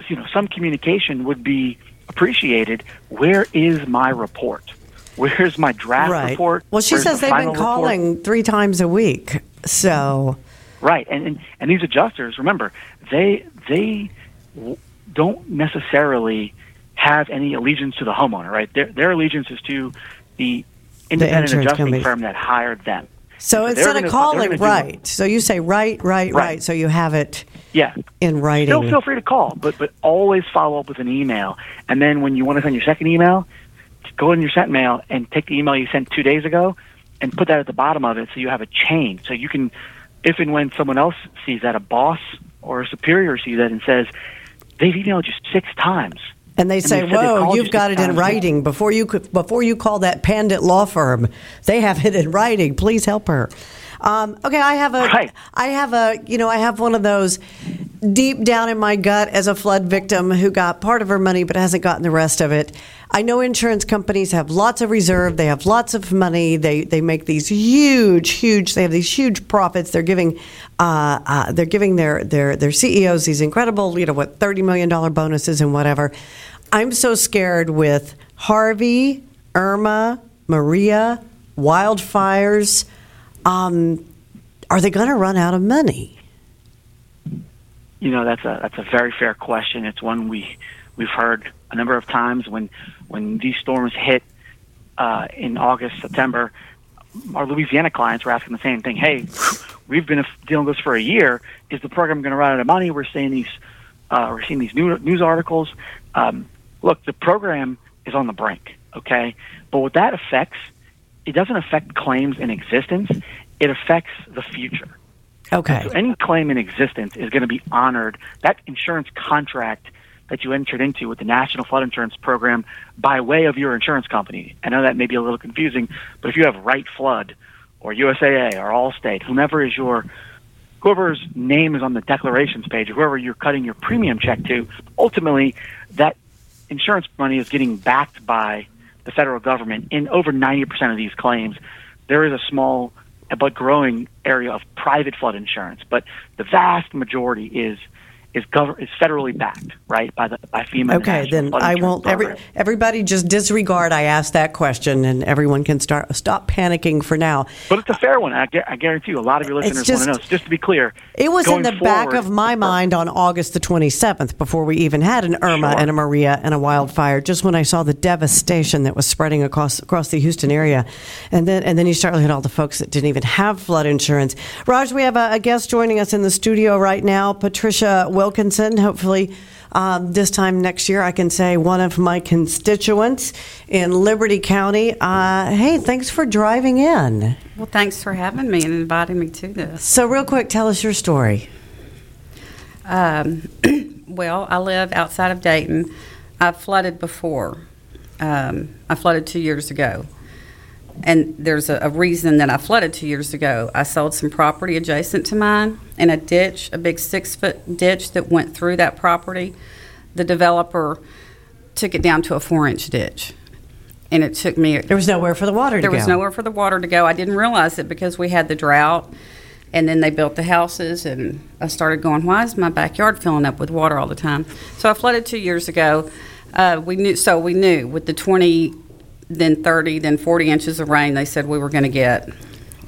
You know, some communication would be appreciated. Where is my report? Where's my draft right. report? Well, she Where's says the they've final been report? calling three times a week. So, Right, and, and and these adjusters, remember, they they don't necessarily have any allegiance to the homeowner. Right, their their allegiance is to the independent insurance adjusting company. firm that hired them. so they're instead of calling, right? So you say right, right, right, Right. So you have it Yeah, in writing. still feel free to call, but but always follow up with an email. And then when you want to send your second email, go in your sent mail and take the email you sent two days ago and put that at the bottom of it so you have a chain. So you can, if and when someone else sees that, a boss or a superior sees that and says, they've emailed you six times. And they And say, they "Whoa, you've you got it in times." writing before you could, before you call that Pandit law firm. They have it in writing. Please help her." Um, okay, I have a, I Right. have a, you know, I have one of those deep down in my gut as a flood victim who got part of her money but hasn't gotten the rest of it. I know insurance companies have lots of reserve. They have lots of money. They they make these huge, huge. They have these huge profits. They're giving, uh, uh, they're giving their their their CEOs these incredible, you know, what thirty million dollar bonuses and whatever. I'm so scared with Harvey, Irma, Maria, wildfires. Um, are they going to run out of money? You know, that's a that's a very fair question. It's one we we've heard a number of times when when these storms hit uh, in August, September. Our Louisiana clients were asking the same thing. Hey, we've been dealing with this for a year. Is the program going to run out of money? We're seeing these uh, we're seeing these new, news articles. Um, look, the program is on the brink. Okay, but what that affects, it doesn't affect claims in existence. It affects the future. Okay. So any claim in existence is going to be honored. That insurance contract that you entered into with the National Flood Insurance Program by way of your insurance company. I know that may be a little confusing, but if you have Wright Flood or USAA or Allstate, whomever is your whoever's name is on the declarations page, or whoever you're cutting your premium check to, ultimately that insurance money is getting backed by the federal government in over 90% of these claims. There is a small but growing area of private flood insurance, but the vast majority is is is federally backed, right, by the by FEMA. and the Okay, then I won't. Every, everybody just disregard I asked that question, and everyone can start stop panicking for now. But it's a fair one. I, I guarantee you, a lot of your listeners just- want to know. So just to be clear, It was in the back of my mind on August the 27th, before we even had an Irma Sure. and a Maria and a wildfire. Just when I saw the devastation that was spreading across across the Houston area, and then and then you start looking at all the folks that didn't even have flood insurance. Raj, we have a, a guest joining us in the studio right now, Patricia Wilkinson. Hopefully. Um, this time next year, I can say one of my constituents in Liberty County. Uh, hey, thanks for driving in. Well, thanks for having me and inviting me to this. So, real quick, tell us your story. Um, *clears throat* well, I live outside of Dayton. I've flooded before. Um, I flooded two years ago. And there's a, a reason that I flooded two years ago. I sold some property adjacent to mine in a ditch, a big six foot ditch that went through that property. The developer took it down to a four inch ditch. And it took me There was nowhere for the water to go. there go. was nowhere for the water to go. I didn't realize it because we had the drought, and then they built the houses, and I started going, "Why is my backyard filling up with water all the time?" So I flooded two years ago. Uh, we knew, so we knew with the twenty, then thirty, then forty inches of rain. They said we were going to get,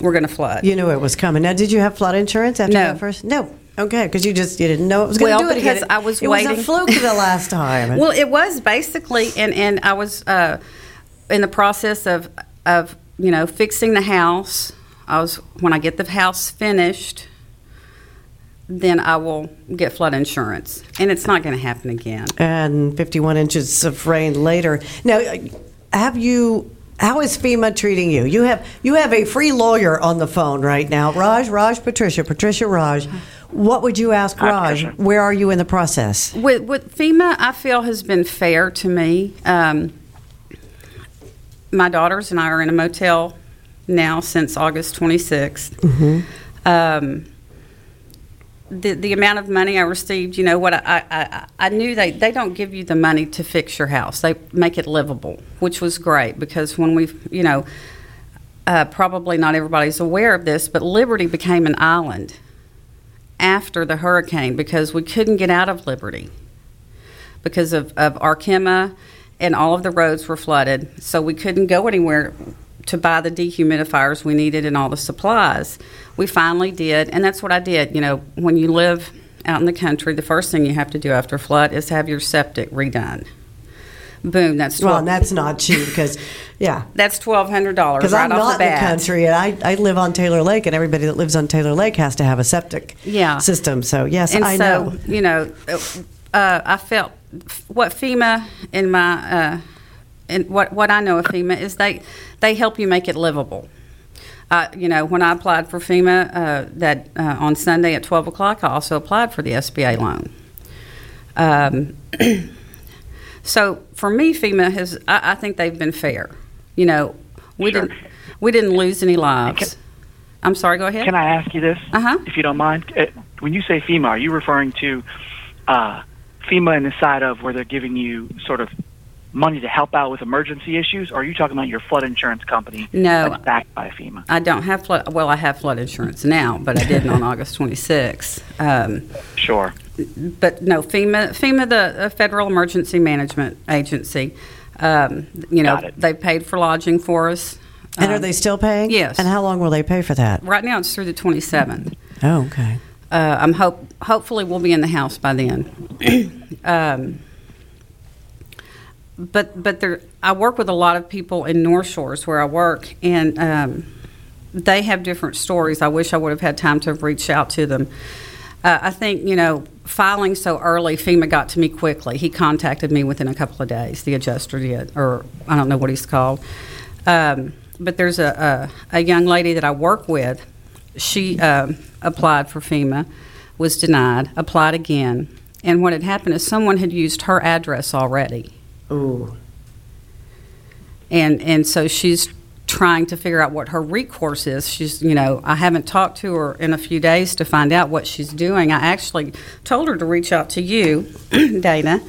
we're going to flood. You knew it was coming. Now, did you have flood insurance after No. that first? No. Okay, because you just you didn't know it was going to Well, do it because again. I was it was waiting- a fluke the *laughs* last time. Well, it was basically, and, and I was uh, in the process of of you know fixing the house. I was when I get the house finished, then I will get flood insurance, and it's not going to happen again. and 51 inches of rain later. Now, have you How is FEMA treating you? You have you have a free lawyer on the phone right now, Raj, Raj, Patricia, Patricia, Raj. What would you ask Raj? Where are you in the process? With, with FEMA, I feel has been fair to me. Um, my daughters and I are in a motel now since August 26th. Um, the, the amount of money I received, you know what, I, I, I- knew they, they don't give you the money to fix your house. They make it livable, which was great because when we, you know, uh, probably not everybody's aware of this, but Liberty became an island after the hurricane because we couldn't get out of Liberty because of, of Arkema and all of the roads were flooded. So we couldn't go anywhere to buy the dehumidifiers we needed and all the supplies. We finally did, and that's what I did. You know, when you live out in the country, the first thing you have to do after a flood is have your septic redone. Boom, that's Well, and that's not cheap because, yeah, that's twelve hundred dollars because right I'm off not the in the country and I, I live on Taylor Lake, and everybody that lives on Taylor Lake has to have a septic Yeah. system. So yes, and I so know. you know, uh, I felt what FEMA in my uh, and what what I know of FEMA is they they help you make it livable. Uh, you know, when I applied for FEMA uh, that uh, on Sunday at twelve o'clock, I also applied for the SBA loan. Um, *clears throat* so for me, FEMA has I, I think they've been fair. You know, we Sure. didn't we didn't lose any lives. I'm sorry. Go ahead. Can I ask you this, Uh-huh. if you don't mind? Uh, When you say FEMA, are you referring to uh, FEMA in the side of where they're giving you sort of money to help out with emergency issues, or are you talking about your flood insurance company No. that's backed by FEMA? I don't have flood. Well, I have flood insurance now, but I didn't on *laughs* August 26th. Um, Sure. but no, FEMA, FEMA, the uh, Federal Emergency Management Agency. Um, you know, Got it. they paid for lodging for us. And are Um, they still paying? yes. And how long will they pay for that? Right now, it's through the 27th. Oh, okay. Uh, I'm hope. Hopefully, we'll be in the house by then. *coughs* but but there, I work with a lot of people in North Shores where I work, and um, they have different stories. I wish I would have had time to reached out to them. Uh, I think you know filing so early. FEMA got to me quickly. He contacted me within a couple of days. The adjuster did, or I don't know what he's called. Um, but there's a, a a young lady that I work with. She um, applied for FEMA, was denied. Applied again, and what had happened is someone had used her address already Ooh. and and so she's trying to figure out what her recourse is. She's, you know, I haven't talked to her in a few days to find out what she's doing. I actually told her to reach out to you, *clears throat* Dayna.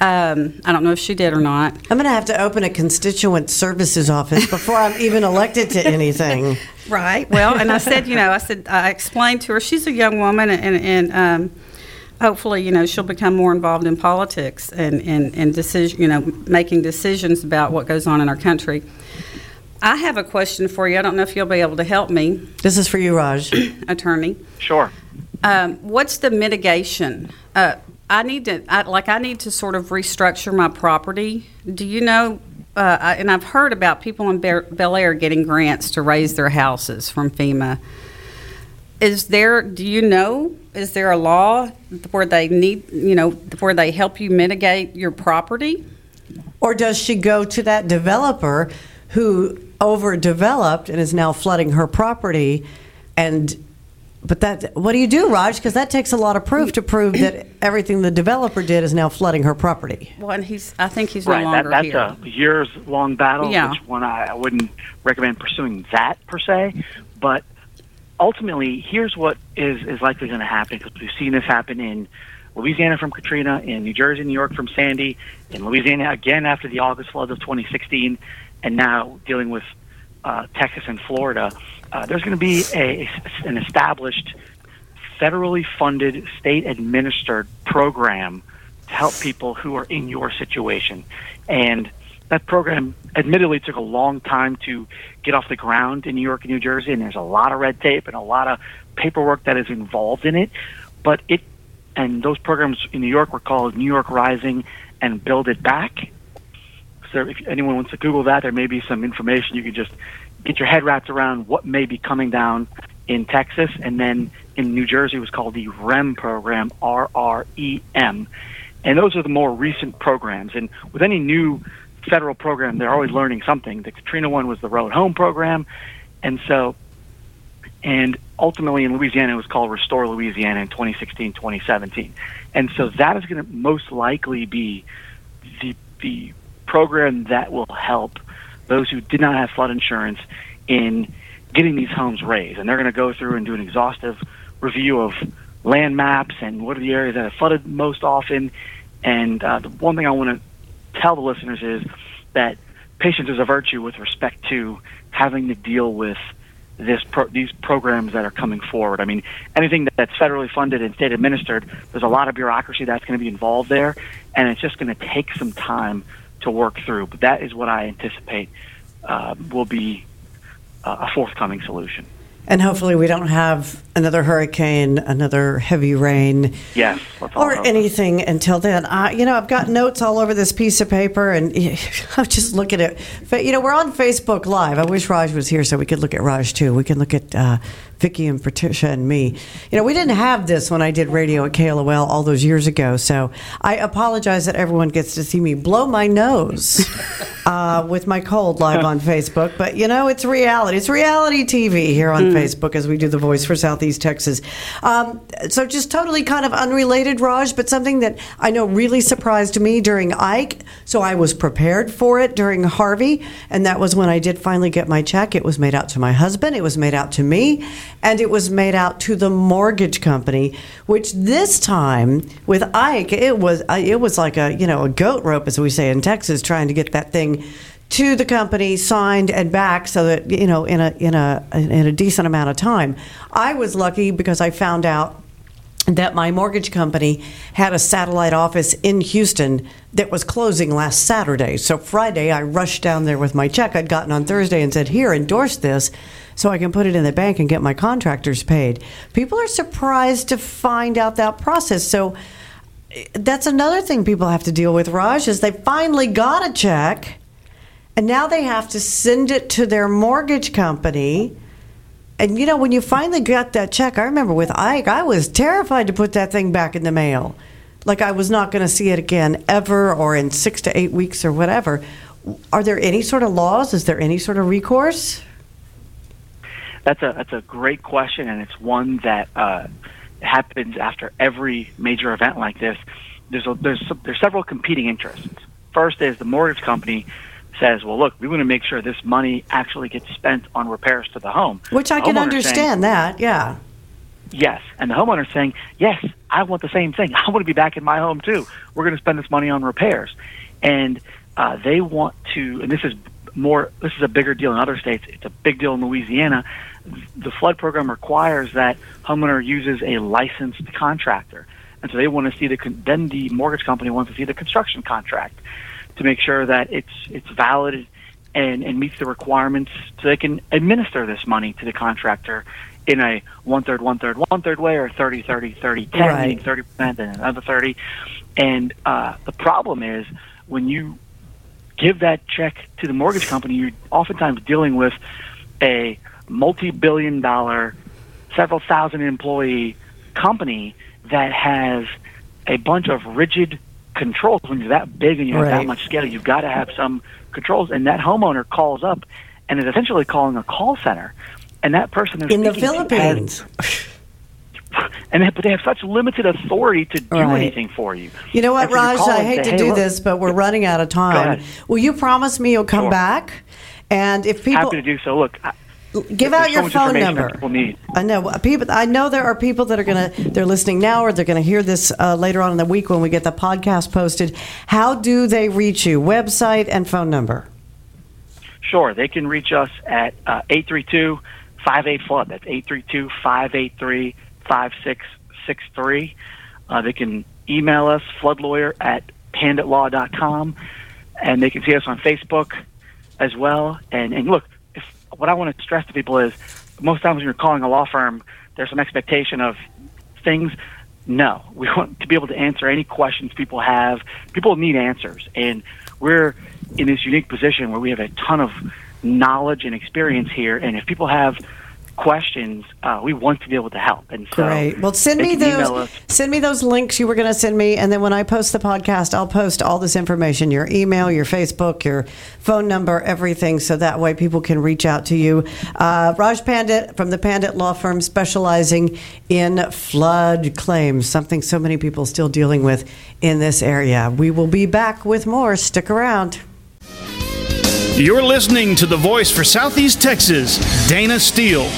Um, I don't know if she did or not. I'm going to have to open a constituent services office before I'm even elected to anything. *laughs* Right. Well, and I said, you know, I said I explained to her she's a young woman, and and um, hopefully, you know, she'll become more involved in politics and and and decision, you know, making decisions about what goes on in our country. I have a question for you. I don't know if you'll be able to help me, This is for you, Raj. *coughs* attorney. Sure. Um, what's the mitigation? Uh, I need to, I, like, I need to sort of restructure my property. Do you know? Uh, I, and I've heard about people in Bellaire getting grants to raise their houses from FEMA. Is there? Do you know? Is there a law where they need, you know, where they help you mitigate your property? Or does she go to that developer who overdeveloped and is now flooding her property? And but that what do you do, Raj? Because that takes a lot of proof to prove that *clears throat* everything the developer did is now flooding her property. Well, and he's. I think he's Right. no That, longer that's here. a years long battle, Yeah. which one I, I wouldn't recommend pursuing that per se. But ultimately, here's what is, is likely going to happen because we've seen this happen in Louisiana from Katrina, in New Jersey, New York from Sandy, in Louisiana again after the August floods of 2016, and now dealing with uh, Texas and Florida. Uh, there's going to be a, an established federally funded, state administered program to help people who are in your situation. And that program admittedly took a long time to get off the ground in New York and New Jersey, and there's a lot of red tape and a lot of paperwork that is involved in it. But it, and those programs in New York were called New York Rising and Build It Back. So if anyone wants to Google that, there may be some information you can just get your head wrapped around what may be coming down in Texas, and then in New Jersey it was called the REM program, R R E M, and those are the more recent programs. And with any new federal program, they're always learning something. The Katrina one was the Road Home program, and so, and ultimately in Louisiana, it was called Restore Louisiana in 2016, 2017, and so that is going to most likely be the the program that will help those who did not have flood insurance in getting these homes raised. And they're going to go through and do an exhaustive review of land maps and what are the areas that have flooded most often. And uh, the one thing I want to tell the listeners is that patience is a virtue with respect to having to deal with this pro- these programs that are coming forward. I mean, anything that's federally funded and state administered, there's a lot of bureaucracy that's going to be involved there, and it's just going to take some time to work through. But that is what I anticipate uh, will be uh, a forthcoming solution. And hopefully, we don't have another hurricane, another heavy rain. Yes, or anything until then. I, you know, I've got notes all over this piece of paper, and *laughs* I'm just looking at. It. You know, we're on Facebook Live. I wish Raj was here so we could look at Raj too. We can look at uh, Vicky and Patricia and me. You know, we didn't have this when I did radio at KLOL all those years ago. So I apologize that everyone gets to see me blow my nose *laughs* uh, with my cold live on *laughs* Facebook. But you know, it's reality. It's reality TV here on mm. Facebook as we do the voice for Southeast Texas. Um, so just totally kind of unrelated, Raj, but something that I know really surprised me during Ike. So I was prepared for it during Harvey, and that was when I did finally get my check. It was made out to my husband. It was made out to me and it was made out to the mortgage company, which this time with Ike, it was uh, it was like a you know a goat rope, as we say in Texas, trying to get that thing to the company signed and back so that you know in a in a in a decent amount of time. I was lucky because I found out that my mortgage company had a satellite office in Houston that was closing last Saturday. So Friday I rushed down there with my check I'd gotten on Thursday and said, "Here, endorse this." so I can put it in the bank and get my contractors paid. People are surprised to find out that process. So eh, that's another thing people have to deal with, Raj, is they finally got a check and now they have to send it to their mortgage company. And you know, when you finally got that check, I remember with Ike, I was terrified to put that thing back in the mail. Like I was not going to see it again ever or in six to eight weeks or whatever. Are there any sort of laws? Is there any sort of recourse? That's a that's a great question, and it's one that uh, happens after every major event like this. There's a, there's there's several competing interests. First is the mortgage company says, "Well, look, we want to make sure this money actually gets spent on repairs to the home." Which I can understand saying, that, yeah. Yes, and the homeowner saying, "Yes, I want the same thing. *laughs* I want to be back in my home too. We're going to spend this money on repairs," and uh, they want to. And this is more. This is a bigger deal in other states. It's a big deal in Louisiana the flood program requires that homeowner uses a licensed contractor, and so they want to see the then the mortgage company wants to see the construction contract to make sure that it's it's valid and, and meets the requirements so they can administer this money to the contractor in a one third, one third, one third way, or 30, 30, 30, 10, right. meaning 30 percent and another 30. And uh, the problem is when you give that check to the mortgage company, you're oftentimes dealing with a multi-billion dollar, several thousand employee company that has a bunch of rigid controls. When you're that big and you have right. that much scale, you've got to have some controls. And that homeowner calls up and is essentially calling a call center. And that person is in the Philippines. Has, *laughs* and they, but they have such limited authority to do right. anything for you. You know what, Raj? I hate say, to do this, but we're running out of time. Will you promise me you'll come sure. back? And if people happy to do so, look. I, Give out your phone number. I know people. I know there are people that are going to. They're listening now, or they're going to hear this uh, later on in the week when we get the podcast posted. How do they reach you? Website and phone number. Sure, they can reach us at uh, eight three two five eight flood. That's eight three two five eight three five six six three. Uh, they can email us floodlawyer at panditlaw.com, and they can see us on Facebook as well. And and look what I want to stress to people is most times when you're calling a law firm, there's some expectation of things. No, we *laughs* want to be able to answer any questions people have. People need answers, and we're in this unique position where we have a ton of knowledge and experience here. And if people have questions, uh, we want to be able to help. And so, Great. Well, send me those. Send me those links you were going to send me, and then when I post the podcast, I'll post all this information: your email, your Facebook, your phone number, everything, so that way people can reach out to you. Uh, Raj Pandit from the Pandit Law Firm, specializing in flood claims, something so many people still dealing with in this area. We will be back with more. Stick around. You're listening to the voice for Southeast Texas, Dayna Steele.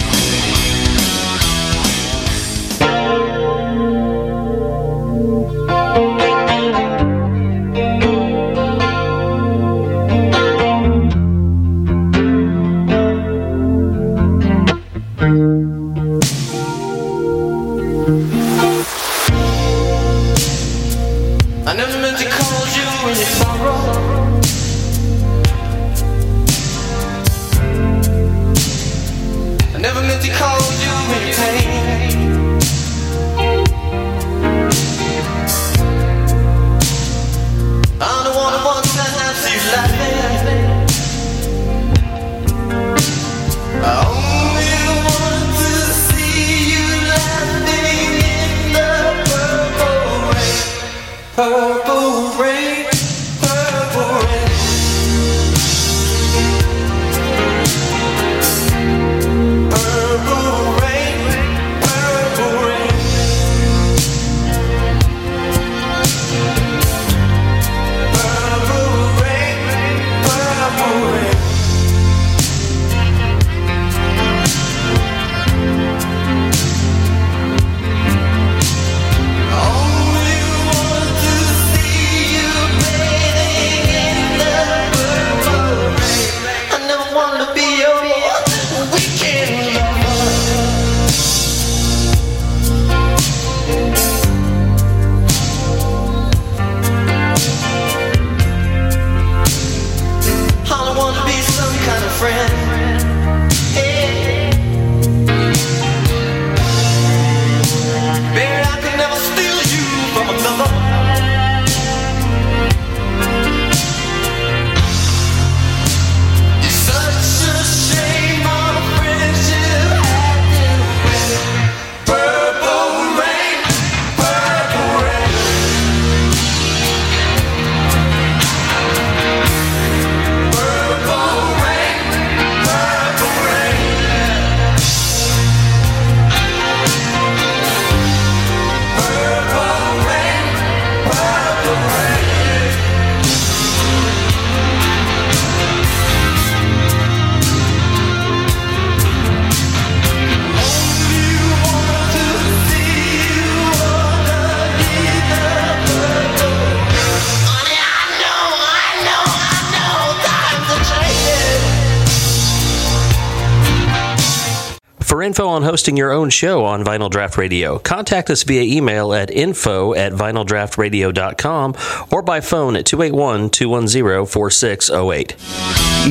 On hosting your own show on Vinyl Draught Radio, contact us via email at info at vinyldraughtradio.com or by phone at 281 210 4608.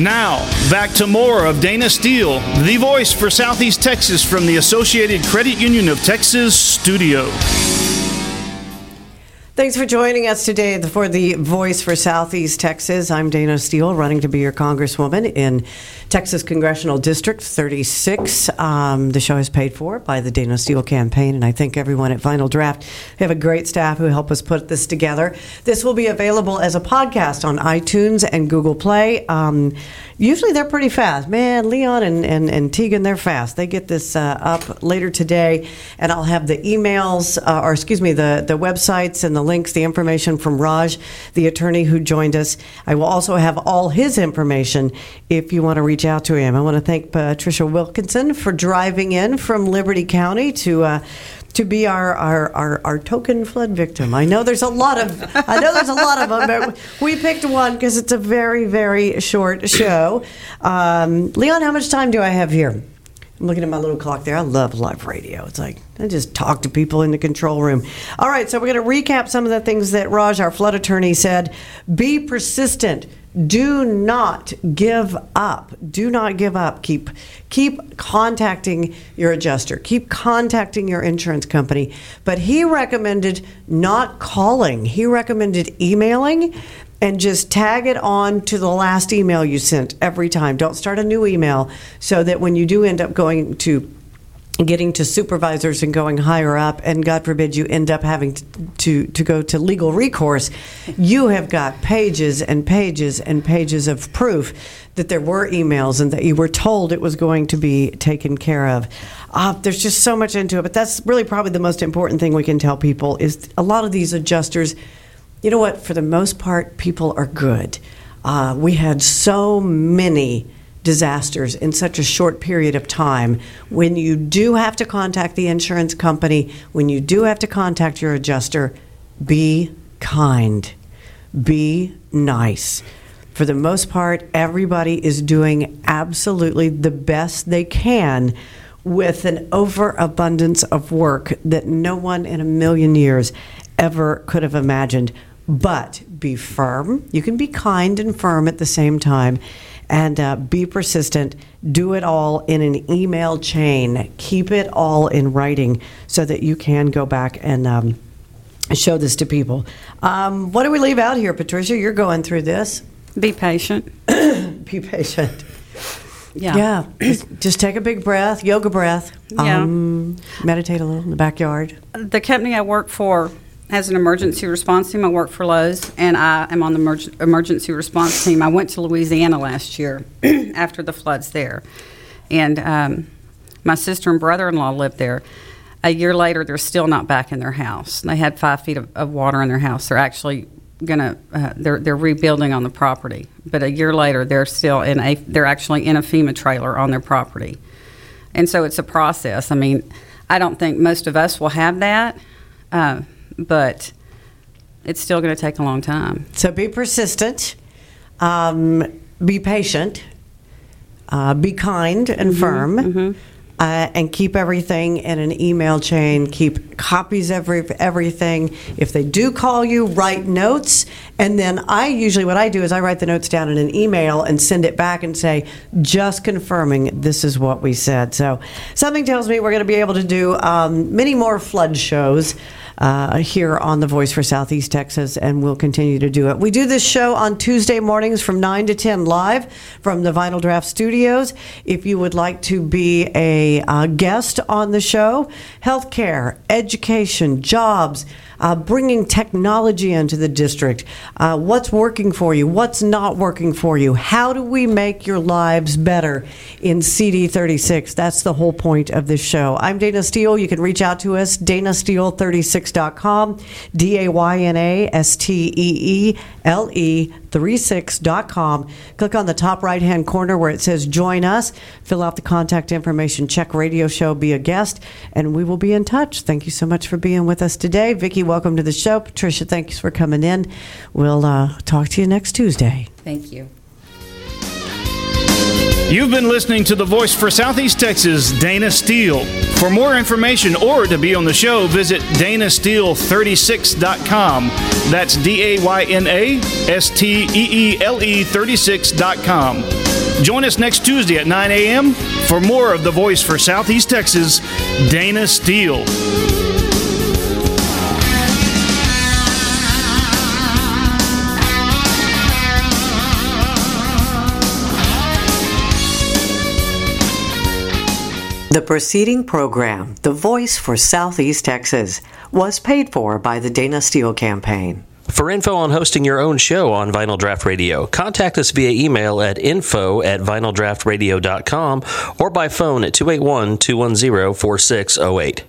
Now, back to more of Dayna Steele, the voice for Southeast Texas from the Associated Credit Union of Texas studio. Thanks for joining us today for the Voice for Southeast Texas. I'm Dayna Steele, running to be your Congresswoman in Texas Congressional District 36. Um, the show is paid for by the Dayna Steele campaign, and I thank everyone at Vinyl Draught. We have a great staff who help us put this together. This will be available as a podcast on iTunes and Google Play. Um, usually they're pretty fast. Man, Leon and, and, and Tegan, they're fast. They get this uh, up later today, and I'll have the emails, uh, or excuse me, the, the websites and the links, the information from Raj, the attorney who joined us. I will also have all his information if you want to reach out to him. I want to thank Patricia Wilkinson for driving in from Liberty County to. Uh, to be our, our, our, our token flood victim. I know there's a lot of I know there's a lot of them, but we picked one because it's a very very short show. Um, Leon, how much time do I have here? I'm looking at my little clock there. I love live radio. It's like I just talk to people in the control room. All right, so we're going to recap some of the things that Raj, our flood attorney, said. Be persistent. Do not give up. Do not give up. Keep keep contacting your adjuster. Keep contacting your insurance company. But he recommended not calling. He recommended emailing and just tag it on to the last email you sent every time. Don't start a new email so that when you do end up going to getting to supervisors and going higher up, and God forbid you end up having to, to, to go to legal recourse, you have got pages and pages and pages of proof that there were emails and that you were told it was going to be taken care of. Uh, there's just so much into it, but that's really probably the most important thing we can tell people is a lot of these adjusters, you know what, for the most part, people are good. Uh, we had so many disasters in such a short period of time. When you do have to contact the insurance company, when you do have to contact your adjuster, be kind, be nice. For the most part, everybody is doing absolutely the best they can with an overabundance of work that no one in a million years ever could have imagined. But be firm. You can be kind and firm at the same time and uh, be persistent. Do it all in an email chain. Keep it all in writing so that you can go back and um, show this to people. Um, what do we leave out here, Patricia? You're going through this. Be patient. *coughs* Be patient. Yeah. Yeah. just, just take a big breath, yoga breath. Yeah. Um, meditate a little in the backyard. The company I work for has an emergency response team. I work for Lowe's, and I am on the emerg- emergency response team. I went to Louisiana last year *clears throat* after the floods there, and um, my sister and brother-in-law lived there. A year later, they're still not back in their house. They had five feet of, of water in their house. They're actually gonna uh, they're they're rebuilding on the property, but a year later, they're still in a they're actually in a FEMA trailer on their property, and so it's a process. I mean, I don't think most of us will have that. Uh, but it's still going to take a long time. So be persistent, um, be patient, uh, be kind and firm. Uh, and keep everything in an email chain. Keep copies of every, everything. If they do call you, write notes. And then I usually, what I do is I write the notes down in an email and send it back and say, just confirming this is what we said. So something tells me we're going to be able to do um, many more flood shows uh, here on The Voice for Southeast Texas, and we'll continue to do it. We do this show on Tuesday mornings from 9 to 10 live from the Vinyl Draught Studios. If you would like to be a uh, guest on the show, healthcare, education, jobs, uh, bringing technology into the district. Uh, what's working for you? What's not working for you? How do we make your lives better in CD36? That's the whole point of this show. I'm Dayna Steele. You can reach out to us, daynasteele36.com, D A Y N A S T E E L E 36.com. Click on the top right hand corner where it says Join Us. Fill out the contact information, check radio show, be a guest, and we will be in touch. Thank you so much for being with us today. Vicki, welcome to the show. Patricia, thanks for coming in. We'll uh, talk to you next Tuesday. Thank you. You've been listening to the voice for Southeast Texas, Dayna Steele. For more information or to be on the show, visit daynasteele36.com. That's D A Y N A S T E E L E 36.com. Join us next Tuesday at 9 a.m. for more of the voice for Southeast Texas, Dayna Steele. The preceding program, The Voice for Southeast Texas, was paid for by the Dayna Steele Campaign. For info on hosting your own show on Vinyl Draught Radio, contact us via email at info at vinyldraughtradio.com or by phone at 281 210 4608.